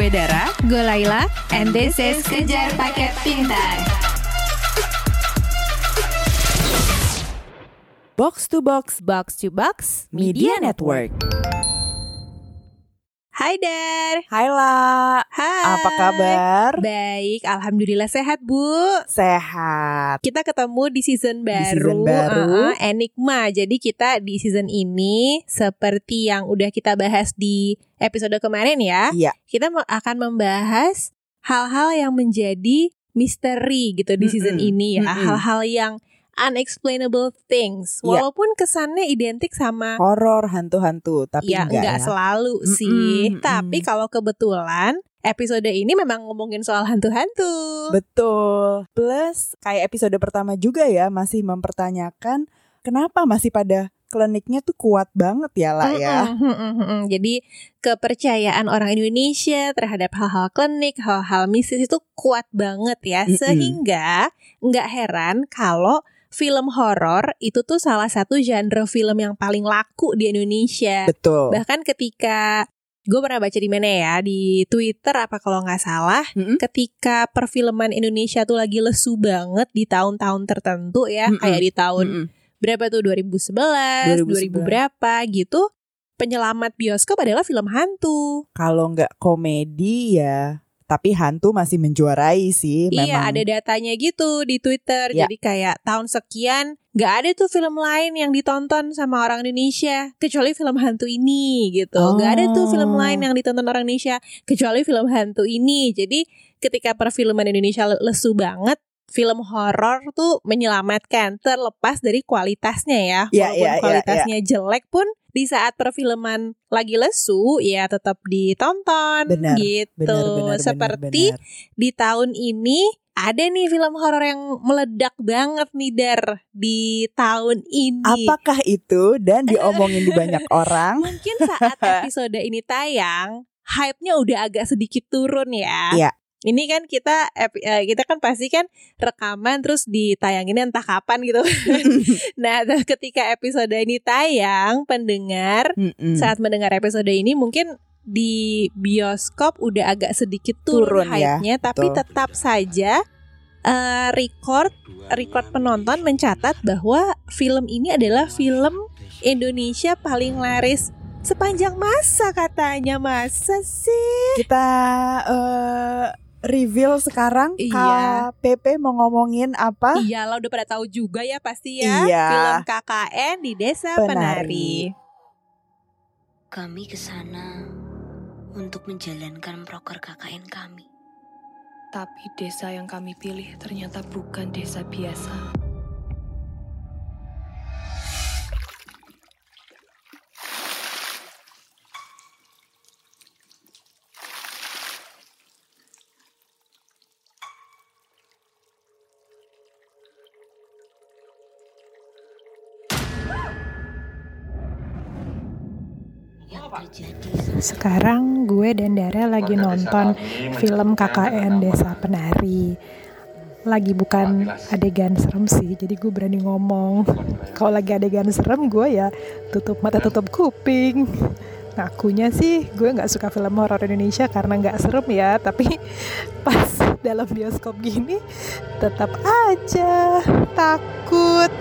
Gue Dara, Gue Laila, and this is Kejar Paket Pintar. Box to Box Box to Box, Media Network. Hai Dar. Hai La, Hai. apa kabar? Baik, alhamdulillah sehat Bu. Sehat. Kita ketemu di season baru, season baru. uh-uh, Enigma. Jadi kita di season ini seperti yang udah kita bahas di episode kemarin ya. Iya. Kita akan membahas hal-hal yang menjadi misteri gitu di season Mm-mm, ini ya. mm-mm. Hal-hal yang unexplainable things. Iya. Walaupun kesannya identik sama Horor hantu-hantu, tapi ya enggak, enggak ya. selalu Mm-mm, sih. mm-mm. Tapi kalau kebetulan episode ini memang ngomongin soal hantu-hantu. Betul. Plus kayak episode pertama juga ya masih mempertanyakan kenapa masih pada kliniknya tuh kuat banget ya lah ya. Jadi kepercayaan orang Indonesia terhadap hal-hal klinik, hal-hal mistis itu kuat banget ya. Sehingga nggak heran kalau film horor itu tuh salah satu genre film yang paling laku di Indonesia. Betul. Bahkan ketika gue pernah baca di mana ya di Twitter apa kalau nggak salah, Mm-mm. ketika perfilman Indonesia tuh lagi lesu banget di tahun-tahun tertentu ya, Mm-mm. kayak di tahun Mm-mm. berapa tuh 2011, 2000 2011. berapa gitu. Penyelamat bioskop adalah film hantu. Kalau nggak komedi ya, tapi hantu masih menjuarai sih. Memang. Iya, ada datanya gitu di Twitter. Ya. Jadi kayak tahun sekian nggak ada tuh film lain yang ditonton sama orang Indonesia kecuali film hantu ini gitu. Nggak ada tuh film Oh. lain yang ditonton orang Indonesia kecuali film hantu ini. Jadi ketika perfilman Indonesia le- lesu banget, film horor tuh menyelamatkan terlepas dari kualitasnya ya. Ya, Walaupun ya, ya, kualitasnya jelek pun di saat perfilman lagi lesu ya tetap ditonton Benar, gitu. Benar, benar, benar, Seperti benar. di tahun ini ada nih film horor yang meledak banget nih Dar di tahun ini. Apakah itu dan diomongin di banyak orang? Mungkin saat episode ini tayang, hype-nya udah agak sedikit turun ya. Iya. Ini kan kita eh, kita kan pasti kan rekaman terus ditayangin entah kapan gitu. nah, ketika episode ini tayang, pendengar Mm-mm. saat mendengar episode ini mungkin di bioskop udah agak sedikit turun, Turun ya, hype-nya tapi betul. tetap saja eh, record record penonton mencatat bahwa film ini adalah film Indonesia paling laris sepanjang masa katanya masa sih kita eh, reveal sekarang Iya. KPP mau ngomongin apa? iyalah udah pada tahu juga ya pasti ya Iya. film KKN di Desa Penari. Penari. Kami ke sana untuk menjalankan proker KKN kami. Tapi desa yang kami pilih ternyata bukan desa biasa. Sekarang gue dan Dara lagi nonton film KKN Desa Penari. Lagi bukan adegan serem sih, jadi gue berani ngomong. Kalau lagi adegan serem, gue ya tutup mata tutup kuping. Ngakunya sih gue nggak suka film horor Indonesia karena nggak serem ya, tapi pas dalam bioskop gini tetap aja takut.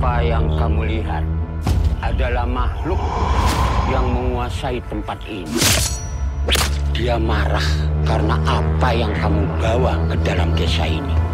Apa yang kamu lihat adalah makhluk yang menguasai tempat ini. Dia marah karena apa yang kamu bawa ke dalam desa ini.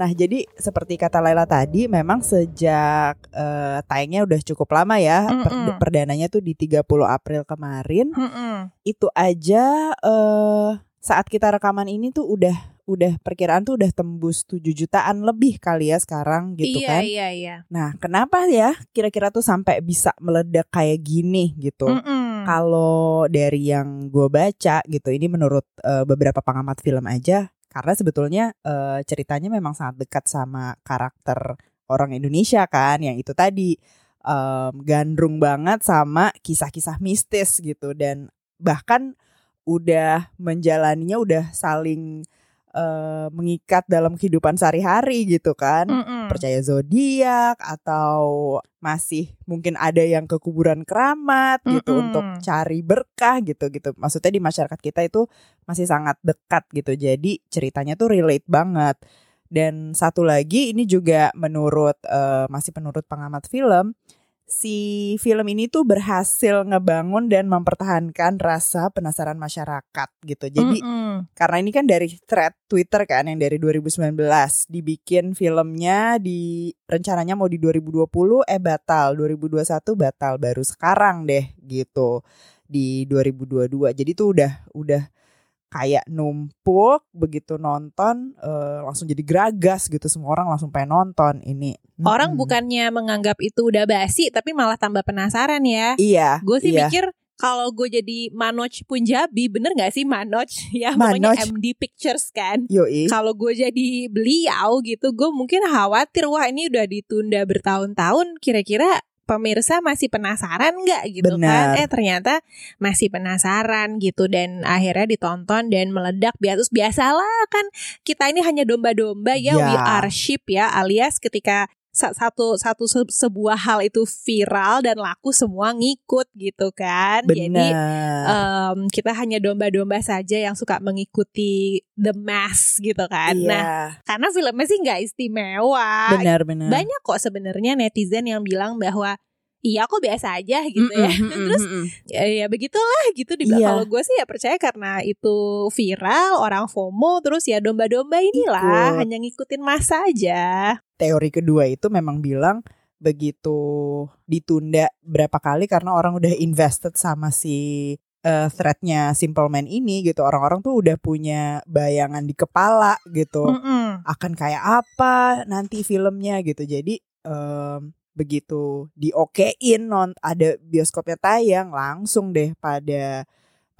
Nah, jadi seperti kata Laila tadi, memang sejak eh, tayangnya udah cukup lama ya. Per- Mm-mm. perdananya tuh di 30 April kemarin. Mm-mm. Itu aja eh saat kita rekaman ini tuh udah udah perkiraan tuh udah tembus 7 jutaan lebih kali ya sekarang gitu iya kan. iya iya. Nah, kenapa ya kira-kira tuh sampai bisa meledak kayak gini gitu? Mm-mm. Kalau dari yang gue baca gitu, ini menurut eh, beberapa pengamat film aja, karena sebetulnya eh, ceritanya memang sangat dekat sama karakter orang Indonesia kan yang itu tadi em, gandrung banget sama kisah-kisah mistis gitu. Dan bahkan udah menjalaninya udah saling eh, mengikat dalam kehidupan sehari-hari gitu kan Mm-mm. percaya zodiak atau masih mungkin ada yang ke kuburan keramat gitu Mm-mm. untuk cari berkah gitu gitu maksudnya di masyarakat kita itu masih sangat dekat gitu jadi ceritanya tuh relate banget dan satu lagi ini juga menurut eh, masih menurut pengamat film si film ini tuh berhasil ngebangun dan mempertahankan rasa penasaran masyarakat gitu. Jadi Mm-mm. karena ini kan dari thread Twitter kan yang dari 2019 dibikin filmnya di rencananya mau di 2020 eh batal. 2021 batal baru sekarang deh gitu di 2022 jadi tuh udah udah kayak numpuk begitu nonton eh, langsung jadi geragas gitu semua orang langsung pengen nonton ini Orang Mm-mm. bukannya menganggap itu udah basi, tapi malah tambah penasaran ya. iya Gue sih iya. mikir kalau gue jadi Manoj Punjabi, bener gak sih Manoj? Ya Manoj. MD Pictures kan. Kalau gue jadi beliau gitu, gue mungkin khawatir wah ini udah ditunda bertahun-tahun. Kira-kira pemirsa masih penasaran nggak gitu kan? Benar. Eh ternyata masih penasaran gitu dan akhirnya ditonton dan meledak. Biasa biasalah kan kita ini hanya domba-domba ya, Ya. we are sheep ya, alias ketika satu satu se- sebuah hal itu viral dan laku semua ngikut gitu kan. Jadi benar em, kita hanya domba-domba saja yang suka mengikuti the mass gitu kan. iya Nah, karena filmnya sih nggak istimewa. benar benar Banyak kok sebenarnya netizen yang bilang bahwa iya kok biasa aja gitu ya. Mm-mm, mm-mm, Terus mm-mm. ya, ya begitulah gitu dibilang. Iya. Kalau gue sih ya percaya karena itu viral, orang FOMO terus ya domba-domba inilah Ikut. hanya ngikutin masa aja. Teori kedua itu memang bilang begitu ditunda berapa kali karena orang udah invested sama si eh, threadnya Simple Man ini gitu. Orang-orang tuh udah punya bayangan di kepala gitu. Mm-mm. akan kayak apa nanti filmnya gitu. Jadi em, begitu diokein non ada bioskopnya tayang langsung deh pada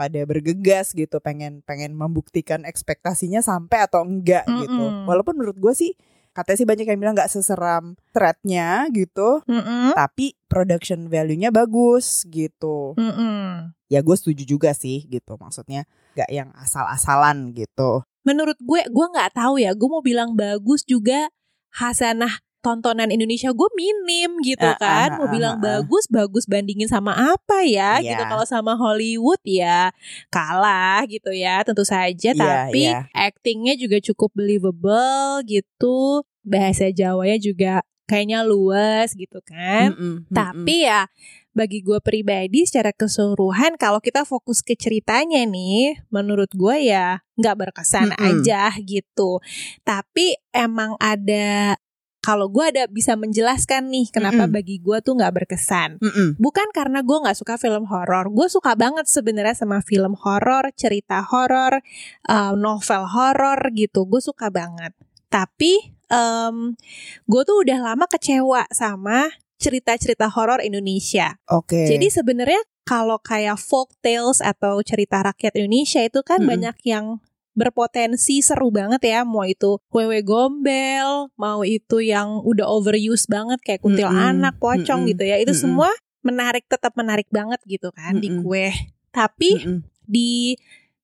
pada bergegas gitu. Pengen pengen membuktikan ekspektasinya sampai atau enggak gitu. Mm-mm. walaupun menurut gue sih katanya sih banyak yang bilang nggak seseram threadnya gitu Mm-mm. tapi production value-nya bagus gitu Mm-mm. ya gue setuju juga sih gitu maksudnya nggak yang asal-asalan gitu menurut gue gue nggak tahu ya gue mau bilang bagus juga hasanah tontonan Indonesia gue minim gitu Ah, kan ah, mau ah, bilang ah, ah. bagus bagus bandingin sama apa ya Iya. gitu kalau sama Hollywood ya kalah gitu ya tentu saja Iya, tapi iya. actingnya juga cukup believable gitu bahasa Jawanya juga kayaknya luas gitu kan Mm-mm, mm-mm. tapi ya bagi gue pribadi secara keseluruhan kalau kita fokus ke ceritanya nih, menurut gue ya nggak berkesan Mm-mm. aja gitu. Tapi emang ada kalau gue ada bisa menjelaskan nih kenapa Mm-mm. bagi gue tuh nggak berkesan. Mm-mm. Bukan karena gue nggak suka film horor, gue suka banget sebenarnya sama film horor, cerita horor, uh, novel horor gitu, gue suka banget. Tapi em gue tuh udah lama kecewa sama cerita-cerita horor Indonesia. Oke. Jadi sebenarnya kalau kayak folk tales atau cerita rakyat Indonesia itu kan Mm-mm. banyak yang berpotensi seru banget ya mau itu wewe gombel mau itu yang udah overuse banget kayak kuntil Mm-mm. anak pocong Mm-mm. gitu ya itu Mm-mm. semua menarik tetap menarik banget gitu kan di Mm-mm. kue tapi Mm-mm. di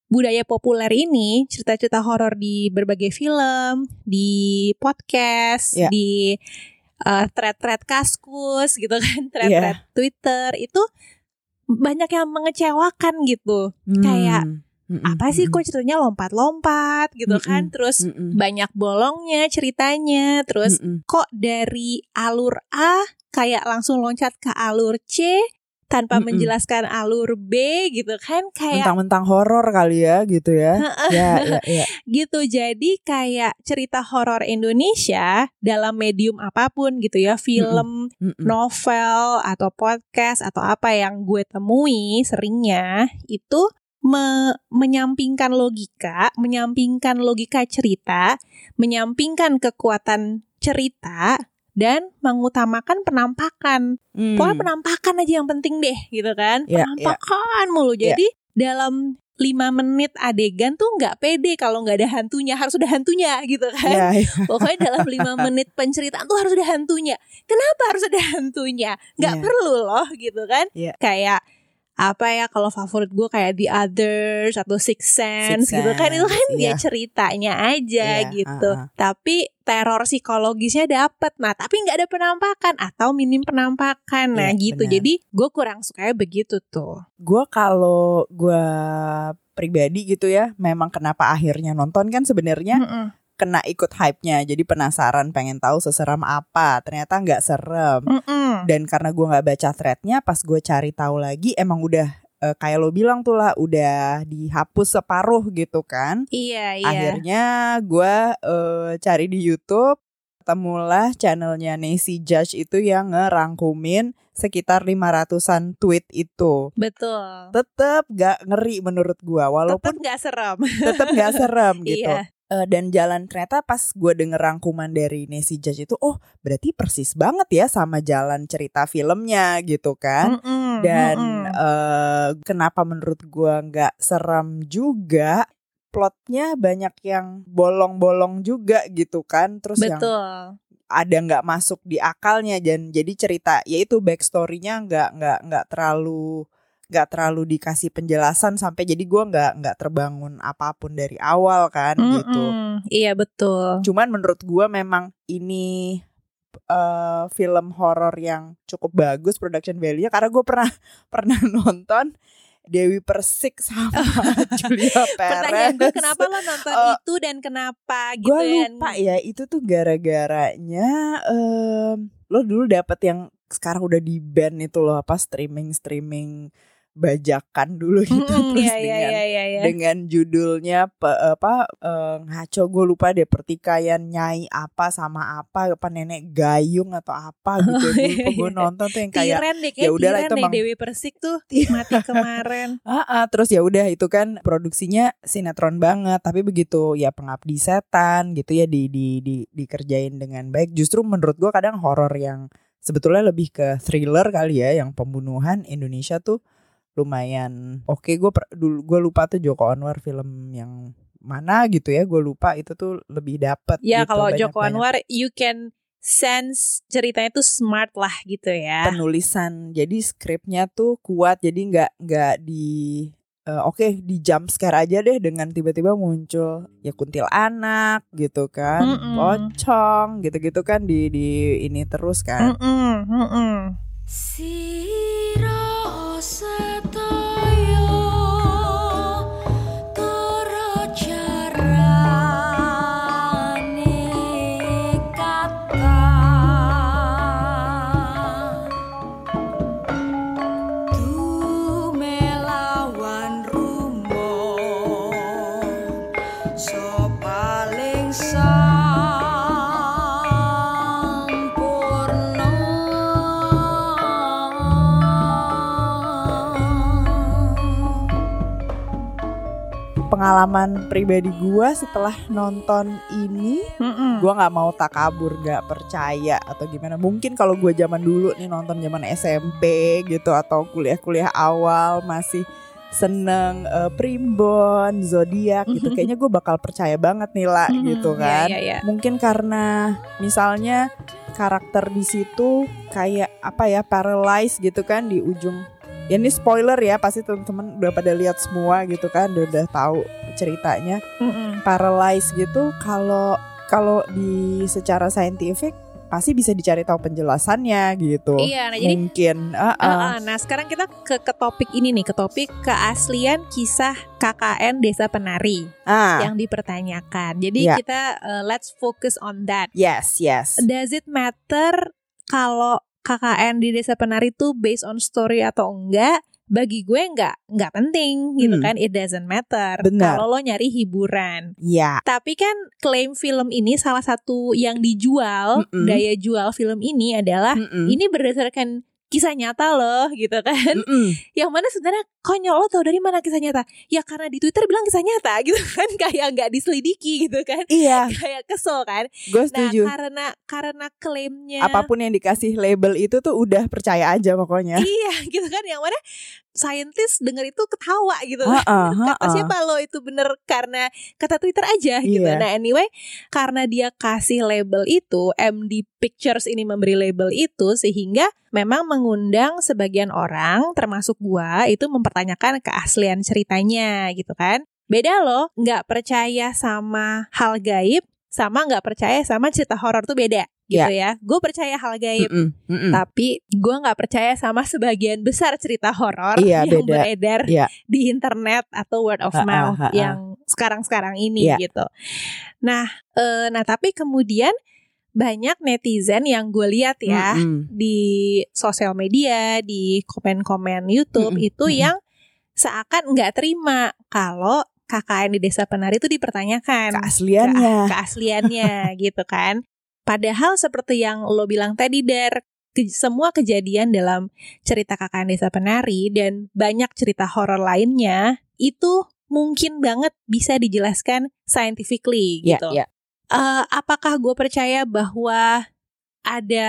budaya populer ini cerita-cerita horor di berbagai film di podcast Ya. di uh, thread-thread kaskus gitu kan thread-thread Twitter itu banyak yang mengecewakan gitu kayak, Mm. Mm-mm, apa sih mm-mm. kok ceritanya lompat-lompat gitu kan Mm-mm. terus Mm-mm. banyak bolongnya ceritanya terus Mm-mm. kok dari alur A kayak langsung loncat ke alur C tanpa Mm-mm. menjelaskan alur B gitu kan kayak mentang-mentang horor kali ya gitu ya. ya, ya, ya. gitu jadi kayak cerita horor Indonesia dalam medium apa pun gitu ya film Mm-mm. novel atau podcast atau apa yang gue temui seringnya itu me- menyampingkan logika, menyampingkan logika cerita, menyampingkan kekuatan cerita dan mengutamakan penampakan. Hmm. Pokoknya penampakan aja yang penting deh gitu kan. Ya, penampakan mulu. Ya. Jadi dalam lima menit adegan tuh nggak pede kalau nggak ada hantunya harus ada hantunya gitu kan Iya, iya. pokoknya dalam lima menit penceritaan tuh harus ada hantunya kenapa harus ada hantunya nggak Iya. perlu loh gitu kan Iya. kayak apa ya kalau favorit gue kayak The Others atau Six Sense, gitu kan itu kan ya iya. ceritanya aja Iya, gitu uh-uh. tapi teror psikologisnya dapet nah tapi nggak ada penampakan atau minim penampakan nah Iya, gitu benar. jadi gue kurang sukanya begitu tuh Gue kalau gue pribadi gitu ya, memang kenapa akhirnya nonton kan sebenarnya Mm-mm. Kena ikut hype-nya. Jadi penasaran pengen tahu seseram apa. Ternyata nggak serem. Mm-mm. Dan karena gue nggak baca threadnya, pas gue cari tahu lagi emang udah eh, kayak lo bilang tuh lah udah dihapus separuh gitu kan. iya iya Akhirnya gue eh, cari di YouTube ketemulah channelnya Nancy Judge itu yang ngerangkumin sekitar 500-an tweet itu. betul Tetep gak ngeri menurut gua tetap walaupun nggak serem tetep gak serem gitu. Iya. Eh, dan jalan ternyata pas gue denger rangkuman dari Nancy Judge itu oh berarti persis banget ya sama jalan cerita filmnya gitu kan. Mm-mm, Dan mm-mm. eh, kenapa menurut gua nggak serem juga plotnya banyak yang bolong-bolong juga gitu kan terus yang betul ada nggak masuk di akalnya dan jadi cerita yaitu backstorynya nggak nggak nggak terlalu nggak terlalu dikasih penjelasan sampai jadi gua nggak nggak terbangun apa pun dari awal kan gitu. Mm-mm, iya betul. Cuman menurut gua memang ini eh, film horor yang cukup bagus production value karena gue pernah pernah nonton Dewi Persik sama Julia pertanyaan gue Perez. kenapa lo nonton Eh, itu dan kenapa gitu gue ya lupa ya itu tuh gara-garanya em, lo dulu dapet yang sekarang udah di ban itu loh apa streaming streaming bajakan dulu gitu Mm-mm, terus iya iya dengan iya iya iya. dengan judulnya pe- apa eh, ngaco gue lupa deh pertikaian nyai apa sama apa apa nenek gayung atau apa gitu Oh, gue iya, lupa gue iya. nonton tuh yang kayak ya udahlah, itu emang- Dewi Persik tuh mati kemarin Ah, ah, terus ya udah itu kan produksinya sinetron banget, tapi begitu ya pengabdi setan gitu ya di di di dikerjain dengan baik. Justru menurut gua kadang horor yang sebetulnya lebih ke thriller kali ya, yang pembunuhan Indonesia tuh lumayan oke. Gue dulu gue lupa tuh Joko Anwar film yang mana gitu ya, gue lupa itu tuh lebih dapet. ya gitu, kalau Joko Anwar you can sense ceritanya tuh smart lah gitu ya penulisan jadi skripnya tuh kuat jadi nggak nggak di eh, oke di jump scare aja deh dengan tiba-tiba muncul ya kuntil anak gitu kan Mm-mm. pocong gitu-gitu kan di di ini terus kan Mm-mm, mm-mm. Siro pengalaman pribadi gua setelah nonton ini gua nggak mau takabur nggak percaya atau gimana. Mungkin kalau gua zaman dulu nih nonton zaman SMP gitu atau kuliah-kuliah awal masih seneng eh, primbon zodiak gitu kayaknya gue bakal percaya banget nih lah Mm-mm, gitu iya, kan. iya, iya. mungkin karena misalnya karakter di situ kayak apa ya paralyzed gitu kan di ujung ya ini spoiler ya pasti teman-teman udah pada lihat semua gitu kan udah, udah tahu ceritanya Mm-mm. paralyzed gitu kalau kalau di secara saintifik pasti bisa dicari tahu penjelasannya gitu Iya, nah jadi mungkin ah, ah. Ah, ah. nah sekarang kita ke ke topik ini nih, ke topik keaslian kisah KKN Desa Penari Ah, yang dipertanyakan. Jadi Ya. kita uh, let's focus on that. yes yes Does it matter kalau KKN di Desa Penari tuh based on story atau enggak? Bagi gue enggak, enggak penting gitu Hmm. kan. It doesn't matter. Kalau lo nyari hiburan. ya Tapi kan klaim film ini salah satu yang dijual, Mm-mm. daya jual film ini adalah Mm-mm. ini berdasarkan kisah nyata loh gitu kan. Mm-mm. yang mana sebenarnya konyol lo tau dari mana kisah nyata? Ya karena di twitter bilang kisah nyata gitu kan. Kayak nggak diselidiki gitu kan. Iya, kayak kesel kan. Gue nah setuju. karena karena klaimnya Apa pun yang dikasih label itu tuh udah percaya aja pokoknya. iya gitu kan. Yang mana saintis denger itu ketawa gitu Heeh, kata heeh. siapa lo itu bener karena kata Twitter aja gitu. Iya. Nah anyway karena dia kasih label itu MD Pictures ini memberi label itu sehingga memang mengundang sebagian orang termasuk gua itu mempertanyakan keaslian ceritanya gitu kan. Beda loh nggak percaya sama hal gaib sama nggak percaya sama cerita horor tuh beda gitu ya. Gue percaya hal gaib. Mm-mm, mm-mm. Tapi gue nggak percaya sama sebagian besar cerita horor Iya, yang beda. beredar Iya. di internet atau word of mouth ha-ha. yang sekarang-sekarang ini Iya. gitu. Nah, eh, nah tapi kemudian banyak netizen yang gue lihat ya Mm-mm. di sosial media, di komen-komen YouTube Mm-mm, itu mm-mm. yang seakan nggak terima kalau KKN di Desa Penari itu dipertanyakan Keasliannya. ke- keasliannya gitu kan. Padahal seperti yang lo bilang tadi Dar, ke- semua kejadian dalam cerita KKN Desa Penari dan banyak cerita horor lainnya itu mungkin banget bisa dijelaskan scientifically Iya, gitu. iya. Eh, apakah gue percaya bahwa ada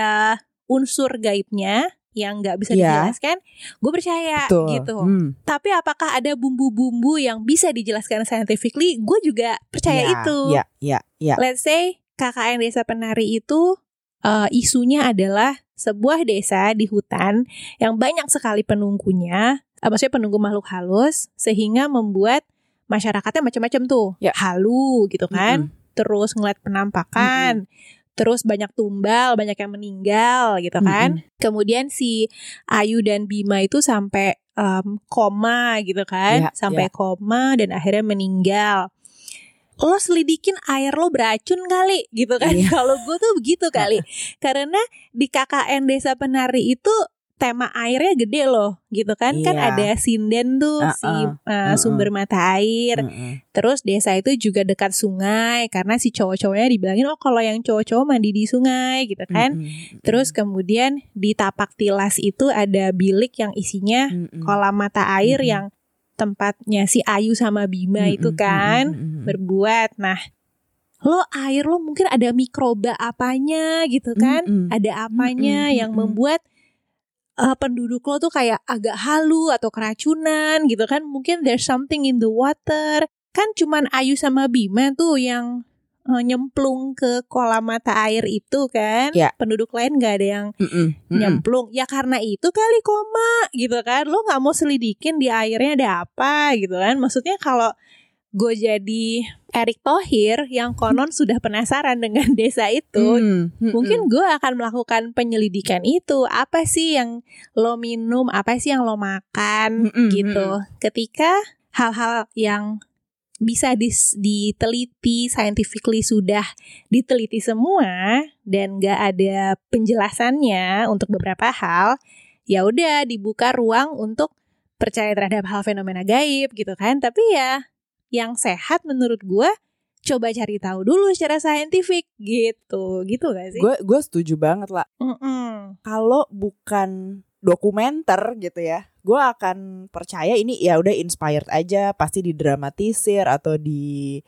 unsur gaibnya yang nggak bisa Iya. dijelaskan? Gue percaya Betul. gitu. Hmm. Tapi apakah ada bumbu-bumbu yang bisa dijelaskan scientifically? Gue juga percaya Iya, itu. Iya, iya, iya. Let's say KKN Desa Penari itu eh, isunya adalah sebuah desa di hutan yang banyak sekali penunggunya, eh, maksudnya penunggu makhluk halus, sehingga membuat masyarakatnya macam-macam tuh, Ya. halu gitu kan, Mm-mm. terus ngeliat penampakan, terus banyak tumbal, banyak yang meninggal gitu kan. Kemudian si Ayu dan Bima itu sampai em, koma gitu kan, Ya, sampai ya. koma dan akhirnya meninggal. Lo selidikin air lo beracun kali gitu kan. Iya. Kalau gue tuh begitu kali. Karena di KKN Desa Penari itu tema airnya gede loh gitu kan. Kan Iya. ada sinden tuh Uh-uh, si uh, uh-uh. sumber mata air. Mm-mm. Terus desa itu juga dekat sungai karena si cowok-cowoknya dibilangin oh kalau yang cowok-cowok mandi di sungai gitu kan. Mm-mm. Terus kemudian di tapak tilas itu ada bilik yang isinya kolam mata air yang tempatnya si Ayu sama Bima itu Mm-mm, kan mm-mm, mm-mm. berbuat. Nah, lo air lo mungkin ada mikroba apanya gitu kan? Mm-mm. Ada apanya Mm-mm, yang mm-mm. membuat uh, penduduk lo tuh kayak agak halu atau keracunan gitu kan? Mungkin there's something in the water. Kan cuman Ayu sama Bima tuh yang nyemplung ke kolam mata air itu kan? Ya. Penduduk lain nggak ada yang Mm-mm, mm-mm. nyemplung. Ya karena itu kali koma gitu kan. Lo nggak mau selidikin di airnya ada apa gitu kan. Maksudnya kalau gue jadi Erick Thohir yang konon sudah penasaran dengan desa itu Mm, mm-mm. mungkin gue akan melakukan penyelidikan itu. Apa sih yang lo minum? Apa sih yang lo makan? Mm-mm, gitu. ketika hal-hal yang bisa dis- diteliti scientifically sudah diteliti semua dan gak ada penjelasannya untuk beberapa hal ya udah dibuka ruang untuk percaya terhadap hal fenomena gaib gitu kan tapi ya yang sehat menurut gua coba cari tahu dulu secara saintifik gitu gitu gak sih Gue gue setuju banget lah. Mm-mm. Kalau bukan dokumenter gitu ya, gue akan percaya ini ya udah inspired aja, pasti didramatisir atau di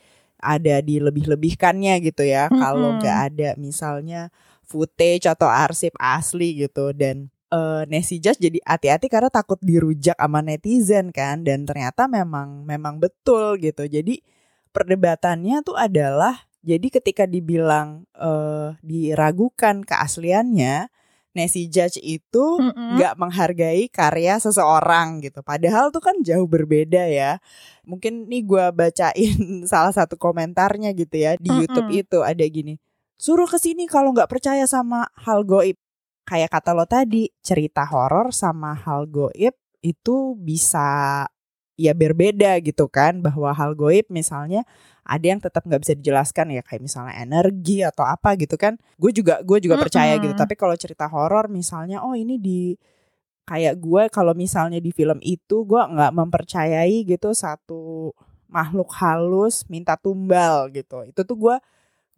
ada di lebih-lebihkannya gitu ya. Kalau Mm-mm. nggak ada misalnya footage atau arsip asli gitu dan eh Nancy Judge jadi hati-hati karena takut dirujak sama netizen kan dan ternyata memang memang betul gitu. Jadi perdebatannya tuh adalah jadi ketika dibilang eh diragukan keasliannya Nancy Judge itu Mm-mm. nggak menghargai karya seseorang gitu. Padahal tuh kan jauh berbeda ya. Mungkin nih gua bacain salah satu komentarnya gitu ya di Mm-mm. YouTube itu ada gini. Suruh ke sini kalau nggak percaya sama hal goib. Kayak kata lo tadi, cerita horor sama hal goib itu bisa ya berbeda gitu kan bahwa hal goib misalnya ada yang tetap nggak bisa dijelaskan ya kayak misalnya energi atau apa gitu kan. Gue juga gue juga percaya gitu. Tapi kalau cerita horor misalnya oh ini di kayak gue kalau misalnya di film itu gue nggak mempercayai gitu satu makhluk halus minta tumbal gitu. Itu tuh gue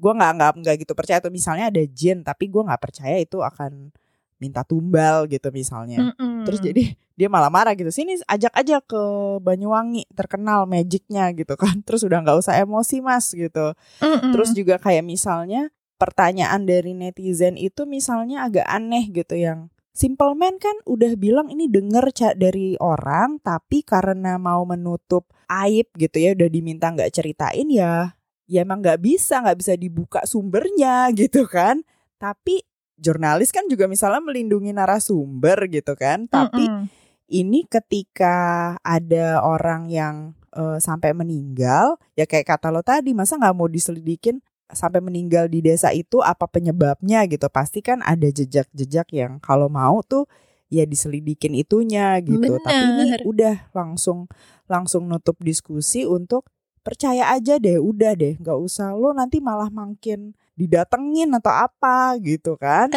gue nggak nggak nggak gitu percaya. Tuh misalnya ada jin tapi gue nggak percaya itu akan minta tumbal gitu misalnya. Mm-mm. Terus jadi dia malah marah gitu. Sini ajak aja ke Banyuwangi terkenal magicnya gitu kan. Terus udah nggak usah emosi mas gitu. Mm-mm. Terus juga kayak misalnya pertanyaan dari netizen itu misalnya agak aneh gitu yang Simple Man kan udah bilang ini denger dari orang tapi karena mau menutup aib gitu ya udah diminta nggak ceritain ya ya emang nggak bisa nggak bisa dibuka sumbernya gitu kan tapi jurnalis kan juga misalnya melindungi narasumber gitu kan tapi Mm-mm. ini ketika ada orang yang eh, sampai meninggal ya kayak kata lo tadi masa nggak mau diselidikin sampai meninggal di desa itu apa penyebabnya gitu pasti kan ada jejak-jejak yang kalau mau tuh ya diselidikin itunya gitu tapi ini Bener. udah langsung langsung nutup diskusi untuk percaya aja deh udah deh nggak usah lo nanti malah makin didatengin atau apa gitu kan.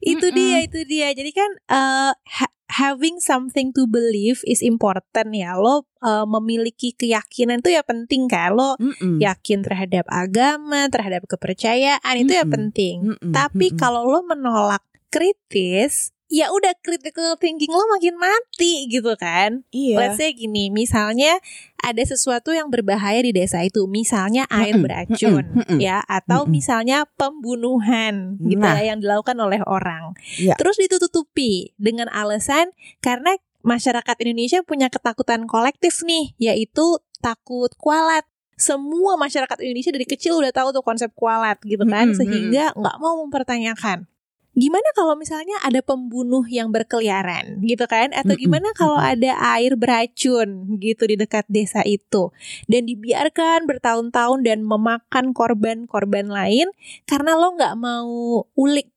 Itu dia itu dia. Jadi kan uh, ha- having something to believe is important ya. Lo uh, memiliki keyakinan itu ya penting kan. Lo Mm-mm. yakin terhadap agama terhadap kepercayaan itu ya penting. Mm-mm. tapi Mm-mm. kalau lo menolak kritis ya udah critical thinking lo makin mati gitu kan iya Let's say gini, misalnya ada sesuatu yang berbahaya di desa itu, misalnya air beracun, ya, atau misalnya pembunuhan, gitu Nah. ya, yang dilakukan oleh orang. Iya. Terus ditutupi dengan alasan karena masyarakat Indonesia punya ketakutan kolektif nih, yaitu takut kualat. Semua masyarakat Indonesia dari kecil udah tahu tuh konsep kualat gitu kan, Mm-mm, sehingga nggak mau mempertanyakan. Gimana kalau misalnya ada pembunuh yang berkeliaran gitu kan? Atau gimana kalau ada air beracun gitu di dekat desa itu? Dan dibiarkan bertahun-tahun dan memakan korban-korban lain karena lo nggak mau ulik.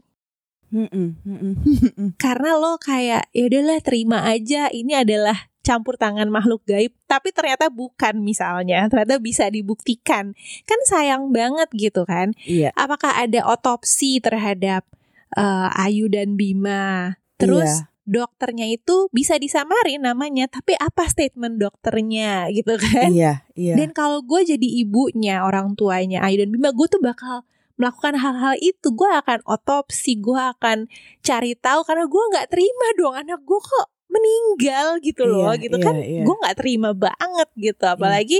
Karena lo kayak ya udahlah terima aja ini adalah campur tangan makhluk gaib. Tapi ternyata bukan misalnya ternyata bisa dibuktikan. Kan sayang banget gitu kan? Iya. Apakah ada otopsi terhadap eh, Ayu dan Bima. Terus Iya. dokternya itu bisa disamarin namanya tapi apa statement dokternya gitu kan? Iya iya. Dan kalau gue jadi ibunya orang tuanya Ayu dan Bima gue tuh bakal melakukan hal-hal itu. Gue akan otopsi gue akan cari tahu karena gue nggak terima dong. Anak gue kok meninggal gitu loh Iya, gitu iya, kan? iya. gue nggak terima banget gitu. Apalagi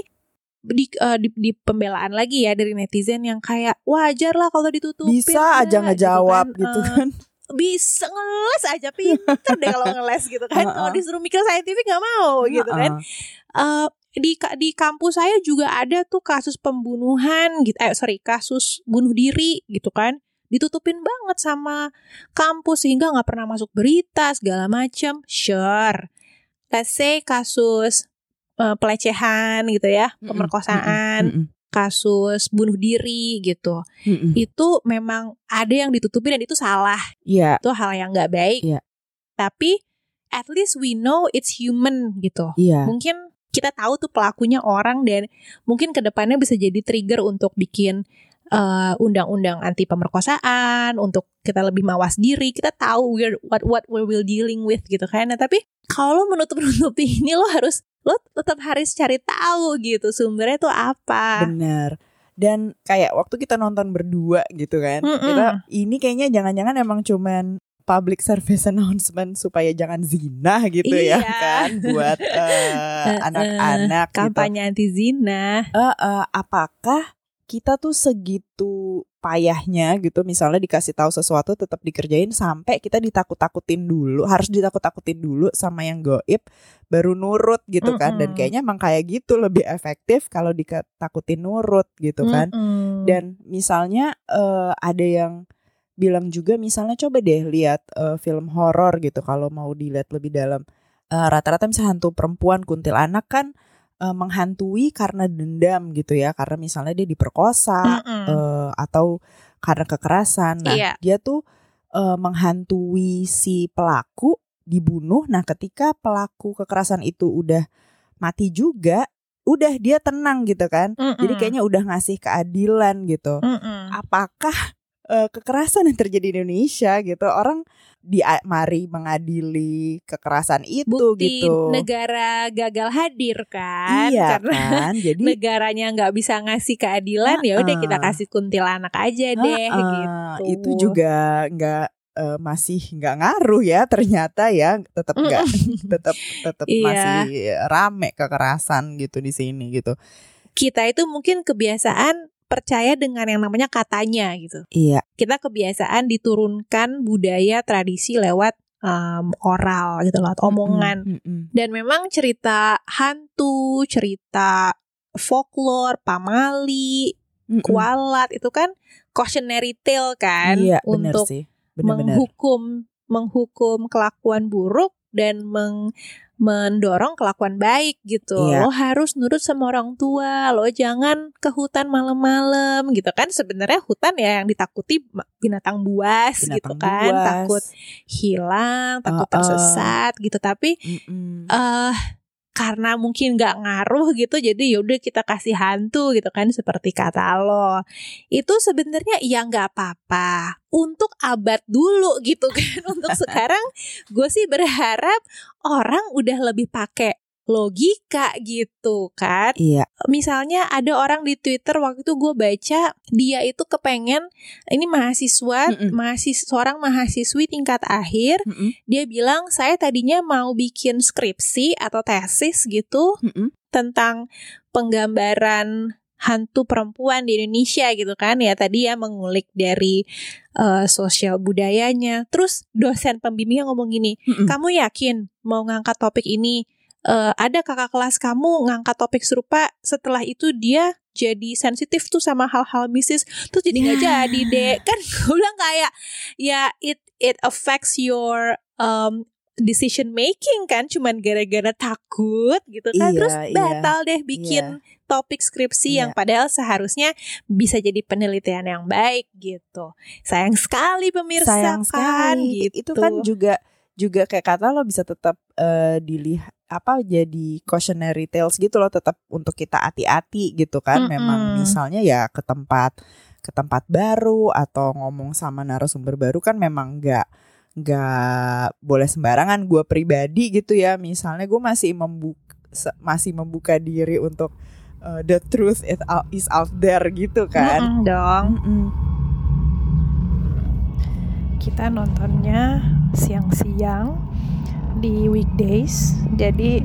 di, eh, di di pembelaan lagi ya dari netizen yang kayak wajar lah kalau ditutupin. Bisa lah," aja ngejawab gitu Eh, kan. bisa ngeles aja pinter deh kalau ngeles gitu kan. Kalau Uh-uh. disuruh mikir saintifik nggak mau gitu kan. Heeh. Eh, di ka- di kampus saya juga ada tuh kasus pembunuhan gitu eh sorry kasus bunuh diri gitu kan. Ditutupin banget sama kampus sehingga nggak pernah masuk berita segala macam sure. Let's say kasus eh, pelecehan gitu ya Mm-mm, pemerkosaan mm-mm, kasus bunuh diri gitu. Mm-mm. itu memang ada yang ditutupin dan itu salah. Iya, itu hal yang nggak baik. Iya. tapi at least we know it's human gitu. Iya. mungkin kita tahu tuh pelakunya orang dan mungkin ke depannya bisa jadi trigger untuk bikin eh, undang-undang anti pemerkosaan untuk kita lebih mawas diri kita tahu we're, what what we will dealing with gitu kan nah tapi kalau menutup nutupi ini lo harus lo tetap harus cari tahu gitu sumbernya tuh apa Benar. Dan kayak waktu kita nonton berdua gitu kan, Mm-mm. kita ini kayaknya jangan-jangan emang cuman public service announcement supaya jangan zina gitu ya Iya. kan buat eh, anak-anak gitu. kampanye anti zina Eh, eh, apakah kita tuh segitu payahnya gitu misalnya dikasih tahu sesuatu tetap dikerjain sampai kita ditakut-takutin dulu harus ditakut-takutin dulu sama yang goib baru nurut gitu kan dan Mm-mm. kayaknya emang kayak gitu lebih efektif kalau ditakutin nurut gitu kan Mm-mm. dan misalnya eh, ada yang bilang juga misalnya coba deh lihat eh, film horor gitu kalau mau dilihat lebih dalam Eh, rata-rata misalnya hantu perempuan kuntilanak kan eh, menghantui karena dendam gitu ya karena misalnya dia diperkosa Mm-mm. eh, atau karena kekerasan nah Iya. dia tuh eh, menghantui si pelaku dibunuh nah ketika pelaku kekerasan itu udah mati juga udah dia tenang gitu kan jadi Mm-mm. kayaknya udah ngasih keadilan gitu. Mm-mm. Apakah eh, kekerasan yang terjadi di Indonesia gitu orang di mari mengadili kekerasan itu bukti gitu. negara gagal hadir kan? Iya karena kan. Jadi negaranya nggak bisa ngasih keadilan ya udah kita kasih kuntilanak aja deh heeh, gitu. Itu juga nggak eh, masih nggak ngaruh ya ternyata ya. Tetap nggak tetap tetap Iya. masih rame kekerasan gitu di sini gitu. Kita itu mungkin kebiasaan percaya dengan yang namanya katanya gitu. iya Kita kebiasaan diturunkan budaya tradisi lewat em, oral gitu loh, omongan. Mm, mm, mm. Dan memang cerita hantu, cerita folklore, pamali, Mm, mm. kualat itu kan cautionary tale kan iya bener untuk sih bener-bener menghukum menghukum kelakuan buruk dan meng- mendorong kelakuan baik gitu. Iya. Lo harus nurut sama orang tua, lo jangan ke hutan malam-malam gitu kan. Sebenarnya hutan ya yang ditakuti binatang buas gitu Binatang kan, buas. takut hilang, takut Uh-uh. tersesat gitu. Tapi Mm-mm. eh karena mungkin nggak ngaruh gitu jadi yaudah kita kasih hantu gitu kan seperti kata lo. Itu sebenarnya ya nggak apa-apa. Untuk abad dulu gitu kan. Untuk sekarang gue sih berharap orang udah lebih pakai logika gitu kan iya misalnya ada orang di Twitter waktu itu gue baca dia itu kepengen ini mahasiswa Mm-mm. mahasiswa seorang mahasiswi tingkat akhir Mm-mm. dia bilang saya tadinya mau bikin skripsi atau tesis gitu Mm-mm. tentang penggambaran hantu perempuan di Indonesia gitu kan ya tadi ya mengulik dari eh, sosial budayanya terus dosen pembimbingnya ngomong gini Mm-mm. kamu yakin mau ngangkat topik ini Eh, ada kakak kelas kamu ngangkat topik serupa setelah itu dia jadi sensitif tuh sama hal-hal mistis terus jadi nggak Ya. jadi deh. Kan gue bilang kayak ya it it affects your um, decision making kan cuman gara-gara takut gitu kan Iya, terus iya, batal deh bikin topik skripsi yang Iya. padahal seharusnya bisa jadi penelitian yang baik gitu. Sayang sekali pemirsa sayang kan? sekali. Gitu itu kan juga juga kayak kata lo bisa tetap eh, dilihat apa jadi cautionary tales gitu loh tetap untuk kita hati-hati gitu kan Mm-mm. memang misalnya ya ke tempat ke tempat baru atau ngomong sama narasumber baru kan memang nggak nggak boleh sembarangan gue pribadi gitu ya misalnya gue masih membuka masih membuka diri untuk eh, the truth is out, is out there gitu kan Mm-mm dong Mm-mm. Kita nontonnya siang-siang di weekdays. Jadi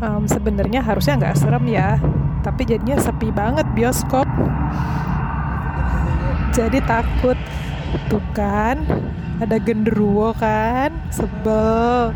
em, sebenarnya harusnya nggak serem ya tapi jadinya sepi banget bioskop. Jadi takut. Tuh kan ada genderuwo kan sebel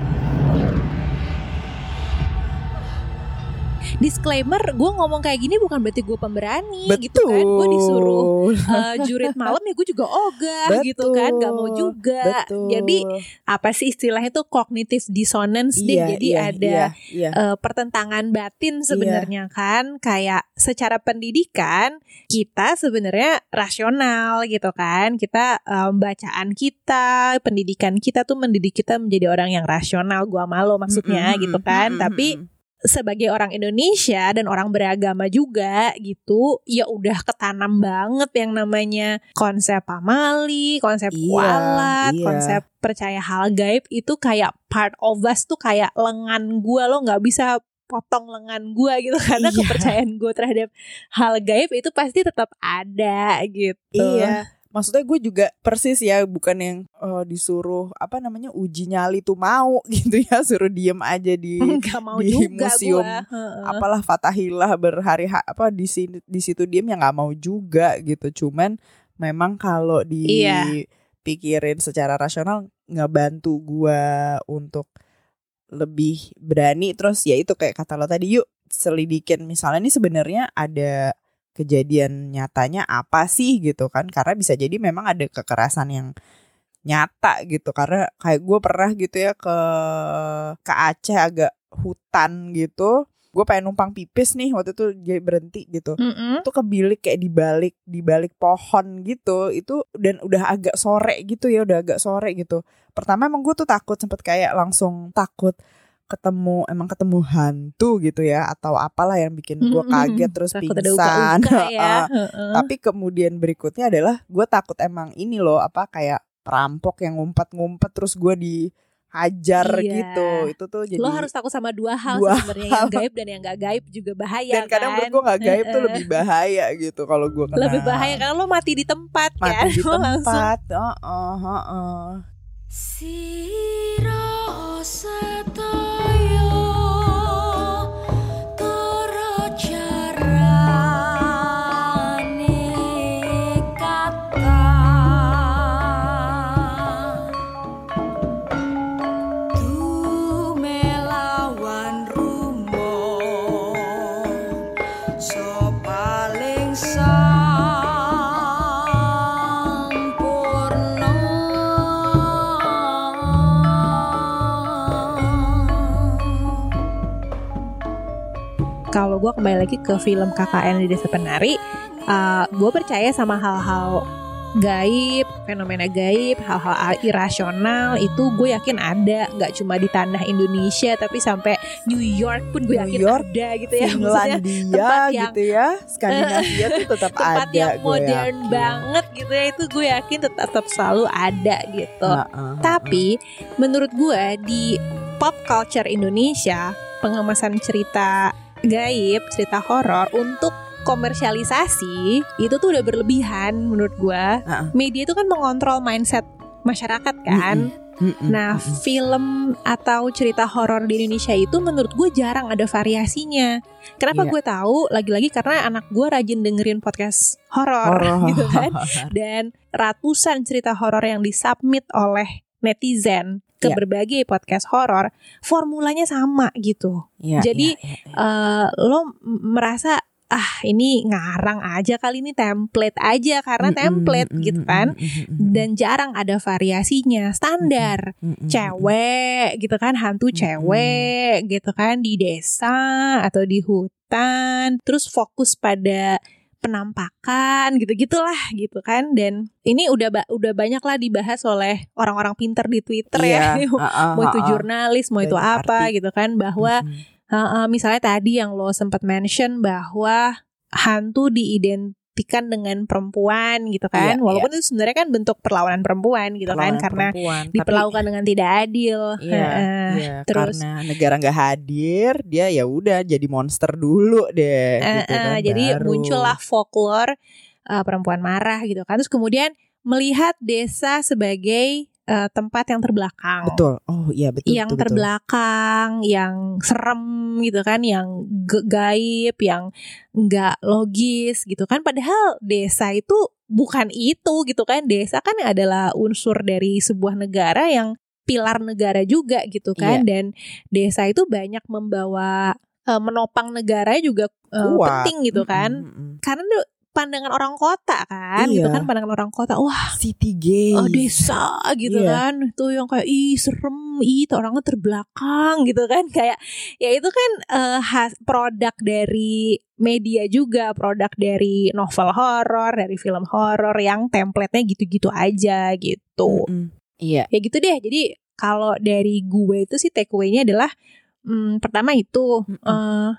disclaimer gue ngomong kayak gini bukan berarti gue pemberani gitu kan. Gue disuruh eh, jurit malam ya gue juga ogah gitu kan. Nggak mau juga. Betul. jadi apa sih istilahnya tuh cognitive dissonance deh. Iya, jadi iya, ada iya, iya. eh, pertentangan batin sebenarnya kan. Kayak secara pendidikan kita sebenarnya rasional gitu kan. Kita em, bacaan kita pendidikan kita tuh mendidik kita menjadi orang yang rasional gua malu maksudnya Mm-mm, gitu kan. mm-mm, tapi mm-mm. Sebagai orang Indonesia dan orang beragama juga gitu ya udah ketanam banget yang namanya konsep pamali, konsep Iya, kualat, iya. konsep percaya hal gaib itu kayak part of us tuh kayak lengan gua lo nggak bisa potong lengan gua gitu karena Iya. kepercayaan gue terhadap hal gaib itu pasti tetap ada gitu. Iya. Maksudnya gue juga persis ya bukan yang eh, disuruh apa namanya uji nyali tuh mau gitu ya suruh diem aja di Nggak mau di juga museum gua. Heeh. apalah Fatahillah berhari ha- apa di sini di situ diem ya nggak mau juga gitu cuman memang kalau Iya. dipikirin secara rasional ngebantu gua untuk lebih berani terus ya itu kayak kata lo tadi yuk selidikin misalnya ini sebenarnya ada kejadian nyatanya apa sih gitu kan? Karena bisa jadi memang ada kekerasan yang nyata gitu. Karena kayak gue pernah gitu ya ke ke Aceh agak hutan gitu gue pengen numpang pipis nih waktu itu jadi berhenti gitu. Mm-mm. itu kebilik kayak di balik di balik pohon gitu. Itu dan udah agak sore gitu ya udah agak sore gitu. Pertama emang gue tuh takut sempet kayak langsung takut ketemu emang ketemu hantu gitu ya atau apalah yang bikin gue kaget terus Takut ada pingsan uka-uka ya. Heeh. Heeh. tapi kemudian berikutnya adalah gue takut emang ini loh apa kayak perampok yang ngumpet-ngumpet terus gue dihajar Iya. gitu itu tuh jadi lo harus takut sama dua hal Dua sebenarnya yang gaib dan yang gak gaib juga bahaya dan kadang kan? menurut gue nggak gaib tuh lebih bahaya gitu kalau gue kena lebih bahaya karena lo mati di tempat kan mati di Lo langsung tempat. Heeh, heeh. Siro Asa tayo lagi ke film KKN di Desa Penari, gue percaya sama hal-hal gaib, fenomena gaib, hal-hal irasional itu gue yakin ada, nggak cuma di tanah Indonesia tapi sampai New York pun gue New yakin York, ada gitu ya. Maksudnya Finlandia tempat yang- gitu ya Skandinavia tuh tetap tempat ada yang modern yakin. banget gitu ya itu gue yakin tetap, tetap selalu ada gitu. Heeh, Tapi menurut gue di pop culture Indonesia pengemasan cerita gaib, cerita horor untuk komersialisasi itu tuh udah berlebihan menurut gue. Heeh. Media itu kan mengontrol mindset masyarakat kan. Mm-mm, Nah, mm-mm. film atau cerita horor di Indonesia itu menurut gue jarang ada variasinya. Kenapa Iya. gue tahu? Lagi-lagi karena anak gue rajin dengerin podcast Horor. gitu kan. Dan ratusan cerita horor yang disubmit oleh netizen ke Iya. berbagai podcast horor, formulanya sama gitu. Iya, Jadi, iya, iya, iya. Eh, lo merasa ah ini ngarang aja kali ini template aja karena template mm-mm, gitu kan. mm-mm, Dan jarang ada variasinya, standar cewek gitu kan hantu cewek gitu kan di desa atau di hutan terus fokus pada penampakan gitu gitulah gitu kan dan ini udah ba- udah banyak lah dibahas oleh orang-orang pinter di Twitter ya Iya, heeh, mau itu heeh. jurnalis mau itu apa arti. gitu kan bahwa uh, uh, misalnya tadi yang lo sempat mention bahwa hantu diidentikan dengan perempuan gitu kan Iya, walaupun itu sebenarnya kan bentuk perlawanan perempuan gitu kan Perlawanan karena perempuan, tapi- diperlakukan dengan tidak adil. Iya, Heeh. iya, terus- karena negara nggak hadir, dia ya udah jadi monster dulu deh. Eh, gitu kan, jadi baru. muncullah folklore eh, perempuan marah gitu kan. Terus kemudian melihat desa sebagai eh, tempat yang terbelakang. betul. Oh iya betul. yang betul, betul. terbelakang, yang serem gitu kan, yang gaib, yang nggak logis gitu kan. Padahal desa itu bukan itu gitu kan. Desa kan adalah unsur dari sebuah negara yang pilar negara juga gitu kan. Iya. Dan desa itu banyak membawa eh, menopang negara juga Kuat. penting gitu kan. Mm-mm. Karena tuh pandangan orang kota kan, gitu Iya. kan pandangan orang kota. Wah, City Gay. oh desa gitu Iya. kan itu yang kayak ih serem ih tuh orangnya terbelakang gitu kan kayak ya itu kan eh, has- produk dari media juga produk dari novel horor dari film horor yang template-nya gitu-gitu aja gitu Mm-mm. Iya. ya gitu deh jadi kalau dari gue itu sih take away-nya adalah hmm, pertama itu Mm-mm. eh,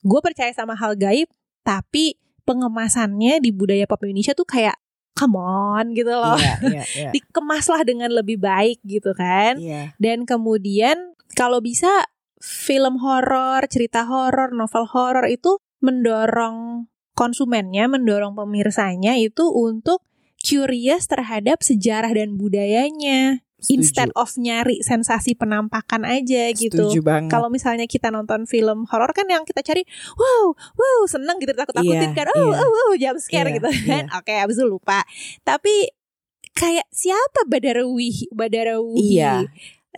gue percaya sama hal gaib tapi pengemasannya di budaya pop Indonesia tuh kayak come on gitu loh Iya, iya, iya. dikemaslah dengan lebih baik gitu kan. Iya. Dan kemudian kalau bisa film horor, cerita horor, novel horor itu mendorong konsumennya, mendorong pemirsanya itu untuk curious terhadap sejarah dan budayanya Setuju. instead of nyari sensasi penampakan aja gitu. Kalau misalnya kita nonton film horor kan yang kita cari, wow, wow, seneng gitu takut-takutin Iya, kan, oh, iya. oh, oh, jump scare Iya, gitu kan. Oke, abis itu lupa. Tapi kayak siapa Badarawi, Badarawi? Iya.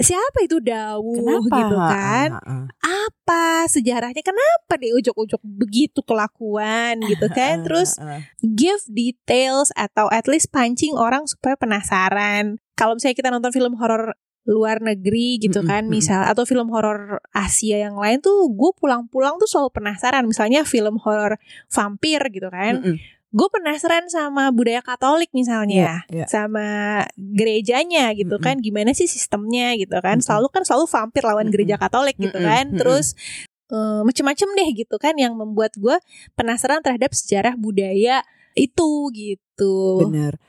Siapa itu Dawu Kenapa? gitu kan? Ha, ha, ha. Apa sejarahnya? Kenapa dia ujuk-ujuk begitu kelakuan gitu kan? Terus give details atau at least pancing orang supaya penasaran. Kalau misalnya kita nonton film horor luar negeri gitu kan, mm-mm. misal atau film horor Asia yang lain tuh, gue pulang-pulang tuh selalu penasaran. Misalnya film horor vampir gitu kan, Mm-mm. gue penasaran sama budaya Katolik misalnya, Iya, iya. sama gerejanya gitu Mm-mm. kan, gimana sih sistemnya gitu kan? Mm-mm. Selalu kan selalu vampir lawan Mm-mm. gereja Katolik gitu Mm-mm, kan, terus eh, macem-macem deh gitu kan yang membuat gue penasaran terhadap sejarah budaya itu gitu. Bener.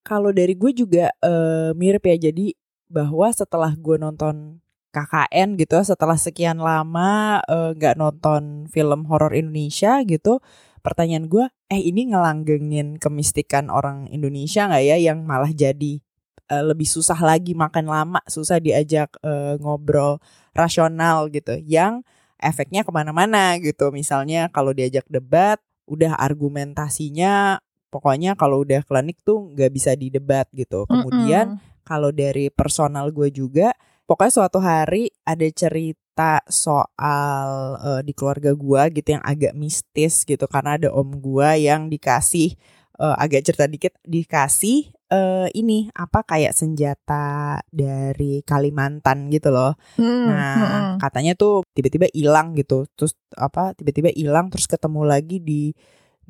Kalau dari gue juga eh, mirip ya. Jadi bahwa setelah gue nonton KKN gitu, setelah sekian lama eh, nggak nonton film horor Indonesia gitu, pertanyaan gue, eh ini ngelanggengin kemistikan orang Indonesia nggak ya yang malah jadi eh, lebih susah lagi makan lama, susah diajak eh, ngobrol rasional gitu. Yang efeknya ke mana-mana gitu. Misalnya kalau diajak debat, udah argumentasinya pokoknya kalau udah klinik tuh nggak bisa didebat gitu. Kemudian kalau dari personal gue juga, pokoknya suatu hari ada cerita soal eh, di keluarga gue gitu yang agak mistis gitu karena ada om gue yang dikasih eh, agak cerita dikit dikasih eh, ini apa kayak senjata dari Kalimantan gitu loh. Hmm, Nah, hmm. katanya tuh tiba-tiba hilang gitu. Terus apa tiba-tiba hilang terus ketemu lagi di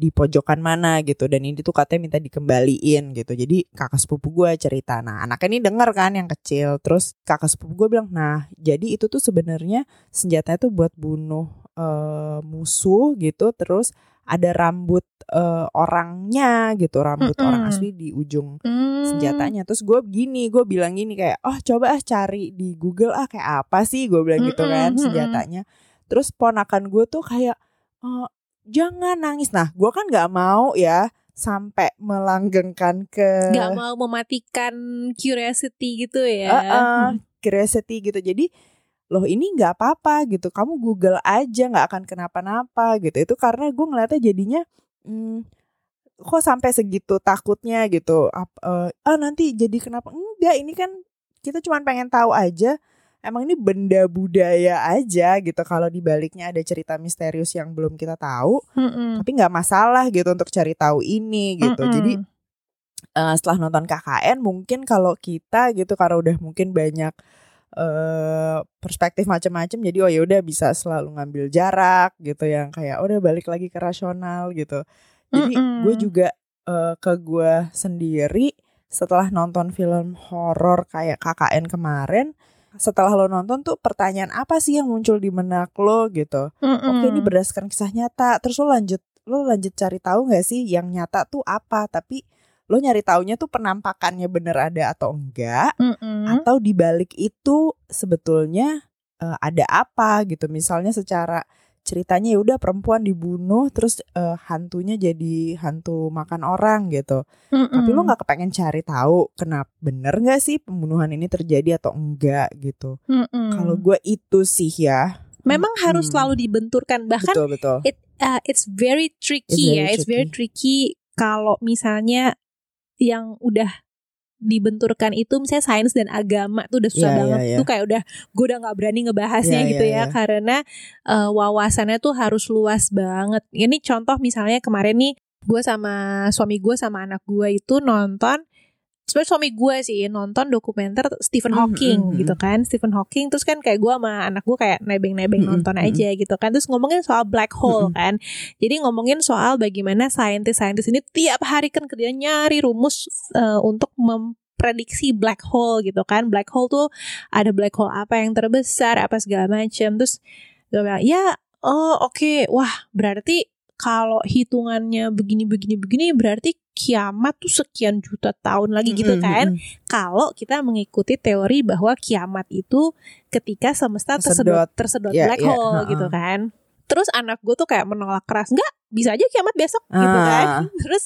di pojokan mana gitu dan ini tuh katanya minta dikembaliin gitu. Jadi kakak sepupu gue cerita. Nah, anaknya ini denger kan yang kecil. Terus kakak sepupu gue bilang, "Nah, jadi itu tuh sebenarnya senjatanya tuh buat bunuh eh, musuh gitu. Terus ada rambut eh, orangnya gitu, rambut Mm-mm. orang asli di ujung Hmm. senjatanya terus gue gini gue bilang gini kayak oh coba ah cari di Google ah kayak apa sih gue bilang gitu Mm-mm, kan mm-mm. senjatanya terus ponakan gue tuh kayak "Eh, jangan nangis. Nah gue kan nggak mau ya sampai melanggengkan ke Gak mau mematikan curiosity gitu ya. Eh, eh, curiosity gitu. Jadi loh ini nggak apa-apa gitu. Kamu Google aja nggak akan kenapa-napa gitu. Itu karena gue ngeliatnya jadinya hmm, kok sampai segitu takutnya gitu. Eh, ah nanti jadi kenapa? Enggak ini kan kita cuma pengen tahu aja emang ini benda budaya aja gitu kalau di baliknya ada cerita misterius yang belum kita tahu Mm-mm. tapi nggak masalah gitu untuk cari tahu ini gitu Mm-mm. jadi eh, setelah nonton KKN mungkin kalau kita gitu karena udah mungkin banyak eh perspektif macam-macam jadi oh ya udah bisa selalu ngambil jarak gitu yang kayak "Oh, udah balik lagi ke rasional gitu jadi gue juga eh, ke gue sendiri setelah nonton film horor kayak KKN kemarin setelah lo nonton tuh pertanyaan apa sih yang muncul di benak lo gitu? Mm-mm. Oke ini berdasarkan kisah nyata. Terus lo lanjut Lo lanjut cari tahu gak sih Yang nyata tuh apa? Tapi lo nyari taunya tuh penampakannya bener ada atau enggak? Mm-mm. Atau di balik itu sebetulnya eh, ada apa gitu? Misalnya secara ceritanya ya udah perempuan dibunuh Terus eh, hantunya jadi hantu makan orang gitu. Tapi lo Mm-mm. gak kepengen cari tahu Kenapa bener gak sih pembunuhan ini terjadi atau enggak gitu? Mm-mm. Kalau gue itu sih ya. Memang harus Mm-mm. selalu dibenturkan. Bahkan Betul betul. it uh, it's very tricky It's very ya. It's very tricky kalau misalnya yang udah dibenturkan itu misalnya sains dan agama tuh udah susah Iya, banget iya, iya. tuh kayak udah gue udah nggak berani ngebahasnya Iya, gitu iya, ya iya. karena uh, wawasannya tuh harus luas banget ini contoh misalnya kemarin nih gue sama suami gue sama anak gue itu nonton sebenarnya suami gue sih nonton dokumenter Stephen Mhm, Hawking mhm, gitu kan. Stephen Hawking terus kan kayak gue sama anak gue kayak nebeng-nebeng Mhm, nonton mhm. aja gitu kan. Terus ngomongin soal black hole Mhm. kan. Jadi ngomongin soal bagaimana saintis-saintis ini tiap hari kan kerja nyari rumus eh, untuk memprediksi black hole gitu kan. Black hole tuh ada black hole apa yang terbesar apa segala macam. Terus gue bilang ya oh oke. Wah berarti kalau hitungannya begini begini begini berarti kiamat tuh sekian juta tahun lagi gitu kan mm-mm. kalau kita mengikuti teori bahwa kiamat itu ketika semesta tersedot Tersedot. tersedot Ya, black ya, hole ha-ha. gitu kan. Terus anak gue tuh kayak menolak keras, enggak bisa aja kiamat besok gitu kan. Ah. Terus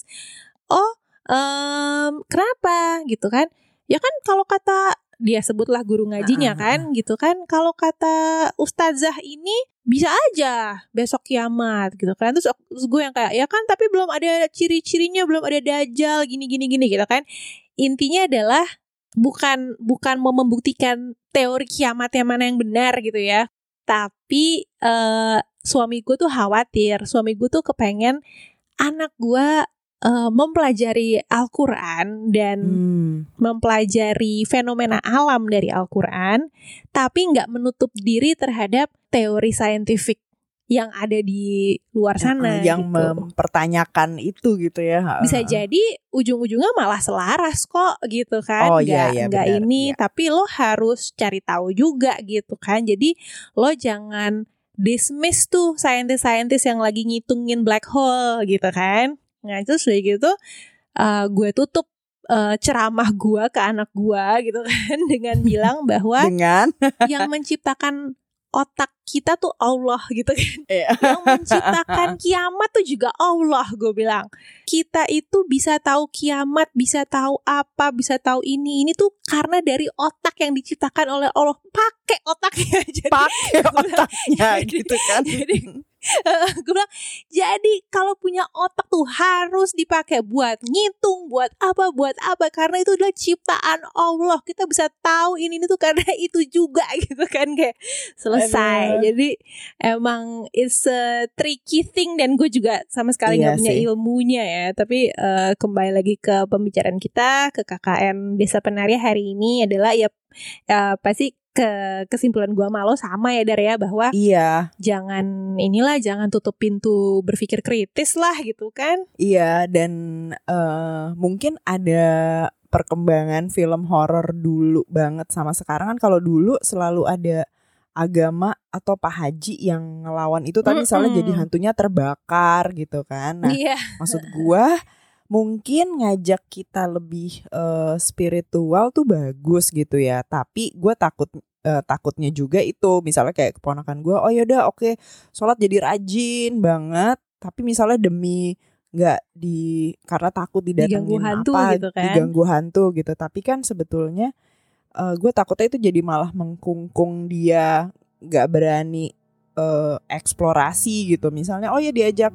oh em, kenapa gitu kan? Ya kan kalau kata dia sebutlah guru ngajinya Ah, ah, kan gitu kan. Kalau kata ustazah ini bisa aja besok kiamat gitu kan. Terus, terus gue yang kayak ya kan tapi belum ada ciri-cirinya belum ada dajjal gini gini gini gitu kan. Intinya adalah bukan bukan mau membuktikan teori kiamat yang mana yang benar gitu ya. Tapi eh suamiku tuh khawatir. Suamiku tuh kepengen anak gue eh, mempelajari Al-Quran dan Hmm. mempelajari fenomena alam dari Al-Quran, tapi nggak menutup diri terhadap teori saintifik yang ada di luar sana. yang gitu. mempertanyakan itu gitu ya. Bisa jadi ujung-ujungnya malah selaras kok gitu kan. Oh, nggak, iya, iya, nggak benar, ini, iya. tapi lo harus cari tahu juga gitu kan. Jadi lo jangan dismiss tuh saintis-saintis yang lagi ngitungin black hole gitu kan. Nah terus udah gitu uh, gue tutup uh, ceramah gue ke anak gue gitu kan dengan bilang bahwa dengan yang menciptakan otak kita tuh Allah gitu kan. Iya. Yang menciptakan kiamat tuh juga Allah gue bilang. Kita itu bisa tahu kiamat, bisa tahu apa, bisa tahu ini. Ini tuh karena dari otak yang diciptakan oleh Allah. Pakai otaknya jadi. pakai otaknya Jadi- gitu kan. jadi gue bilang jadi kalau punya otak tuh harus dipakai buat ngitung buat apa buat apa karena itu adalah ciptaan Allah kita bisa tahu ini, ini tuh karena itu juga gitu kan kayak selesai Aduh. jadi emang it's a tricky thing dan gue juga sama sekali nggak Iya punya sih. ilmunya ya tapi eh, kembali lagi ke pembicaraan kita ke KKN Desa Penari hari ini adalah ya ya pasti ke kesimpulan gua malu sama ya Dar ya bahwa Iya, jangan inilah jangan tutup pintu berpikir kritis lah gitu kan iya dan eh, mungkin ada perkembangan film horor dulu banget sama sekarang kan kalau dulu selalu ada agama atau pak haji yang ngelawan itu tapi misalnya Mm-mm. jadi hantunya terbakar gitu kan. Nah, iya maksud gua mungkin ngajak kita lebih eh, spiritual tuh bagus gitu ya. Tapi gua takut eh, takutnya juga itu misalnya kayak keponakan gua oh yaudah oke sholat jadi rajin banget. Tapi misalnya demi nggak di karena takut didatengin Diganggu hantu apa gitu kan. diganggu hantu gitu. Tapi kan sebetulnya gue takutnya itu jadi malah mengkungkung dia nggak berani eh, eksplorasi gitu. Misalnya oh ya diajak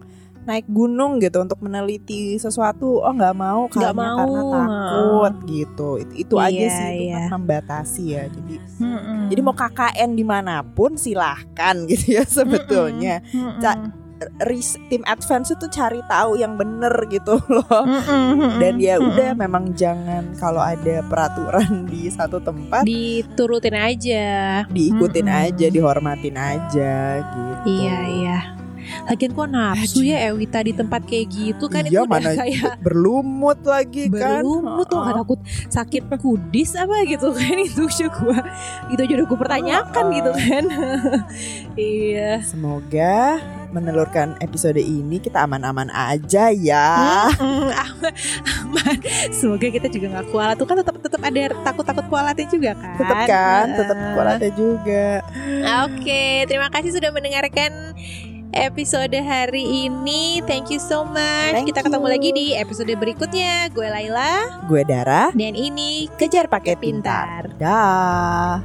naik gunung gitu untuk meneliti sesuatu oh nggak mau karena mau. karena takut gitu itu, itu aja Iya, sih itu kan iya. membatasi ya jadi Mm-mm. jadi mau KKN di mana pun silahkan gitu ya sebetulnya Mm-mm. Ca- Ris- tim advance itu cari tahu yang bener gitu loh Mm-mm. dan ya udah memang jangan kalau ada peraturan di satu tempat diturutin aja diikutin Mm-mm. aja dihormatin aja gitu iya iya Lagian kok nafsu ya Ewita di tempat kayak gitu kan iya itu udah mana kayak berlumut lagi kan. Belum lu tuh gak takut sakit kudis apa gitu kan itu aja gua itu aja udah gue pertanyakan Heeh. gitu kan. Iya. Semoga menelurkan episode ini kita aman-aman aja ya. Aman, aman. Semoga kita juga nggak kualat. Tuh kan tetap tetap ada takut-takut kualatnya juga kan. tetap kan tetap kualatnya juga. Oke, terima kasih sudah mendengarkan episode hari ini. Thank you so much. Thank kita ketemu you. lagi di episode berikutnya. Gue Laila gue Dara dan ini kejar pakai pintar dah